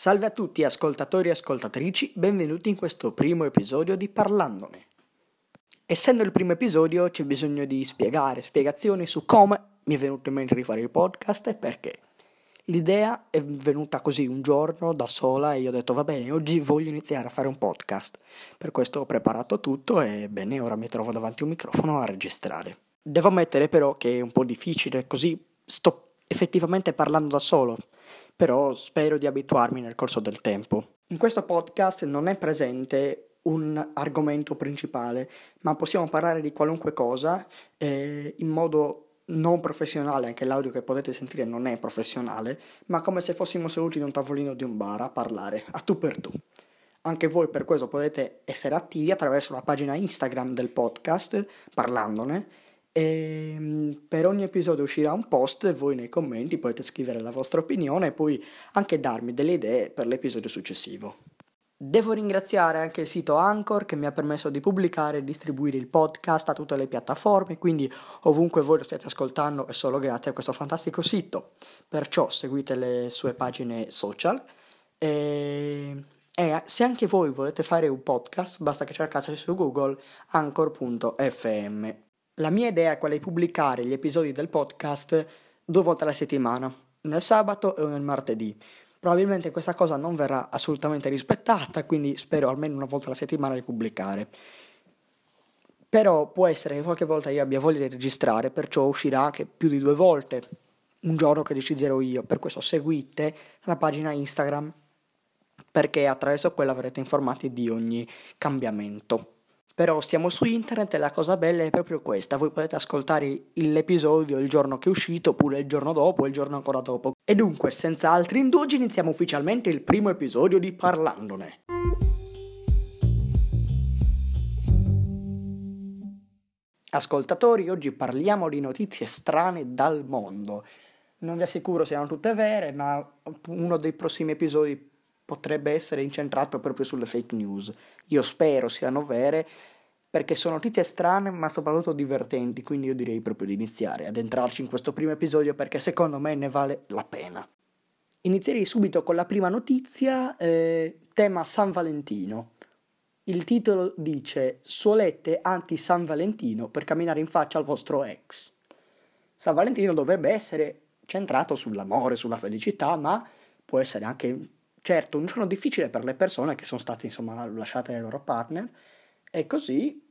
Salve a tutti ascoltatori e ascoltatrici, benvenuti in questo primo episodio di Parlandone. Essendo il primo episodio c'è bisogno di spiegare spiegazioni su come mi è venuto in mente di fare il podcast e perché. L'idea è venuta così un giorno da sola e io ho detto va bene, oggi voglio iniziare a fare un podcast. Per questo ho preparato tutto e bene, ora mi trovo davanti a un microfono a registrare. Devo ammettere però che è un po' difficile, così sto effettivamente parlando da solo, però spero di abituarmi nel corso del tempo. In questo podcast non è presente un argomento principale, ma possiamo parlare di qualunque cosa eh, in modo non professionale, anche l'audio che potete sentire non è professionale, ma come se fossimo seduti in un tavolino di un bar a parlare, a tu per tu. Anche voi per questo potete essere attivi attraverso la pagina Instagram del podcast, parlandone, e mm, per ogni episodio uscirà un post e voi nei commenti potete scrivere la vostra opinione e poi anche darmi delle idee per l'episodio successivo. Devo ringraziare anche il sito Anchor che mi ha permesso di pubblicare e distribuire il podcast a tutte le piattaforme, quindi ovunque voi lo stiate ascoltando è solo grazie a questo fantastico sito. Perciò seguite le sue pagine social e, e se anche voi volete fare un podcast basta che cercate su Google anchor.fm. La mia idea è quella di pubblicare gli episodi del podcast due volte alla settimana, nel sabato e nel martedì. Probabilmente questa cosa non verrà assolutamente rispettata, quindi spero almeno una volta alla settimana di pubblicare. Però può essere che qualche volta io abbia voglia di registrare, perciò uscirà anche più di due volte, un giorno che deciderò io. Per questo seguite la pagina Instagram, perché attraverso quella avrete informati di ogni cambiamento. Però siamo su internet e la cosa bella è proprio questa, voi potete ascoltare l'episodio il giorno che è uscito, oppure il giorno dopo, il giorno ancora dopo. E dunque, senza altri indugi, iniziamo ufficialmente il primo episodio di Parlandone. Ascoltatori, oggi parliamo di notizie strane dal mondo. Non vi assicuro siano tutte vere, ma uno dei prossimi episodi potrebbe essere incentrato proprio sulle fake news. Io spero siano vere perché sono notizie strane ma soprattutto divertenti, quindi io direi proprio di iniziare ad entrarci in questo primo episodio perché secondo me ne vale la pena. Inizierei subito con la prima notizia, eh, tema San Valentino. Il titolo dice Suolette anti-San Valentino per camminare in faccia al vostro ex. San Valentino dovrebbe essere centrato sull'amore, sulla felicità, ma può essere anche Certo, un giorno difficile per le persone che sono state insomma lasciate dai loro partner e così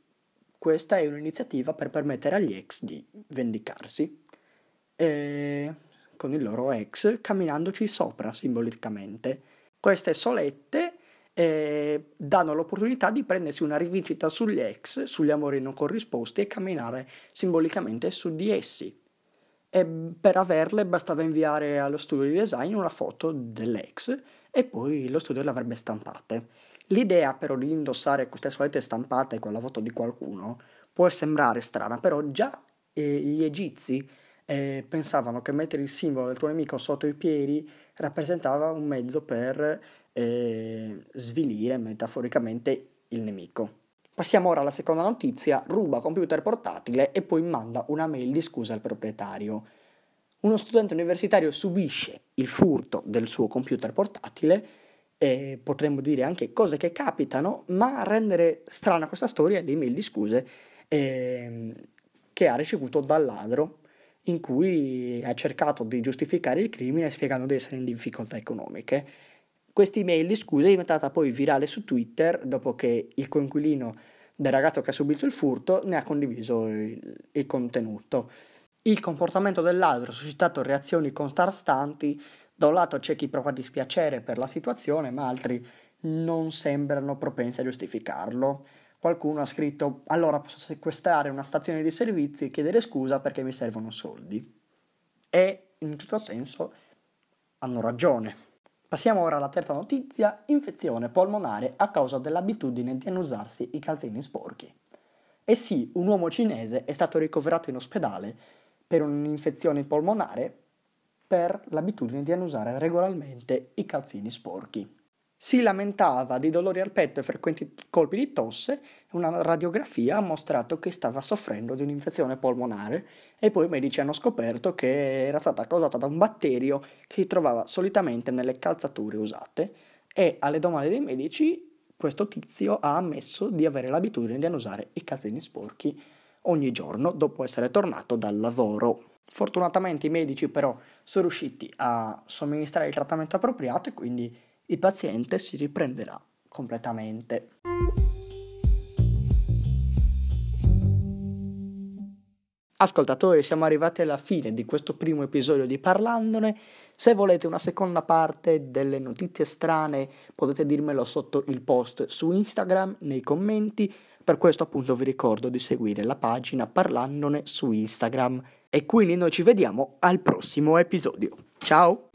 questa è un'iniziativa per permettere agli ex di vendicarsi e con il loro ex camminandoci sopra simbolicamente. Queste solette eh, danno l'opportunità di prendersi una rivincita sugli ex, sugli amori non corrisposti e camminare simbolicamente su di essi. E per averle bastava inviare allo studio di design una foto dell'ex e poi lo studio le avrebbe stampate. L'idea però di indossare queste solite stampate con la foto di qualcuno può sembrare strana, però già eh, gli egizi eh, pensavano che mettere il simbolo del tuo nemico sotto i piedi rappresentava un mezzo per eh, svilire metaforicamente il nemico. Passiamo ora alla seconda notizia, ruba computer portatile e poi manda una mail di scusa al proprietario uno studente universitario subisce il furto del suo computer portatile e potremmo dire anche cose che capitano, ma a rendere strana questa storia è l'email di scuse eh, che ha ricevuto dal ladro in cui ha cercato di giustificare il crimine spiegando di essere in difficoltà economiche. Questa email di scuse è diventata poi virale su Twitter dopo che il coinquilino del ragazzo che ha subito il furto ne ha condiviso il, il contenuto. Il comportamento del ladro ha suscitato reazioni contrastanti, da un lato c'è chi prova dispiacere per la situazione, ma altri non sembrano propensi a giustificarlo. Qualcuno ha scritto allora posso sequestrare una stazione di servizi e chiedere scusa perché mi servono soldi. E in un certo senso hanno ragione. Passiamo ora alla terza notizia, infezione polmonare a causa dell'abitudine di annusarsi i calzini sporchi. E sì, un uomo cinese è stato ricoverato in ospedale per un'infezione polmonare per l'abitudine di annusare regolarmente i calzini sporchi. si lamentava di dolori al petto e frequenti colpi di tosse, una radiografia ha mostrato che stava soffrendo di un'infezione polmonare e poi i medici hanno scoperto che era stata causata da un batterio che si trovava solitamente nelle calzature usate e alle domande dei medici questo tizio ha ammesso di avere l'abitudine di annusare i calzini sporchi ogni giorno dopo essere tornato dal lavoro. Fortunatamente i medici però sono riusciti a somministrare il trattamento appropriato e quindi il paziente si riprenderà completamente. Ascoltatori, siamo arrivati alla fine di questo primo episodio di Parlandone. Se volete una seconda parte delle notizie strane, potete dirmelo sotto il post su Instagram, nei commenti. Per questo appunto vi ricordo di seguire la pagina Parlandone su Instagram. E quindi noi ci vediamo al prossimo episodio. Ciao!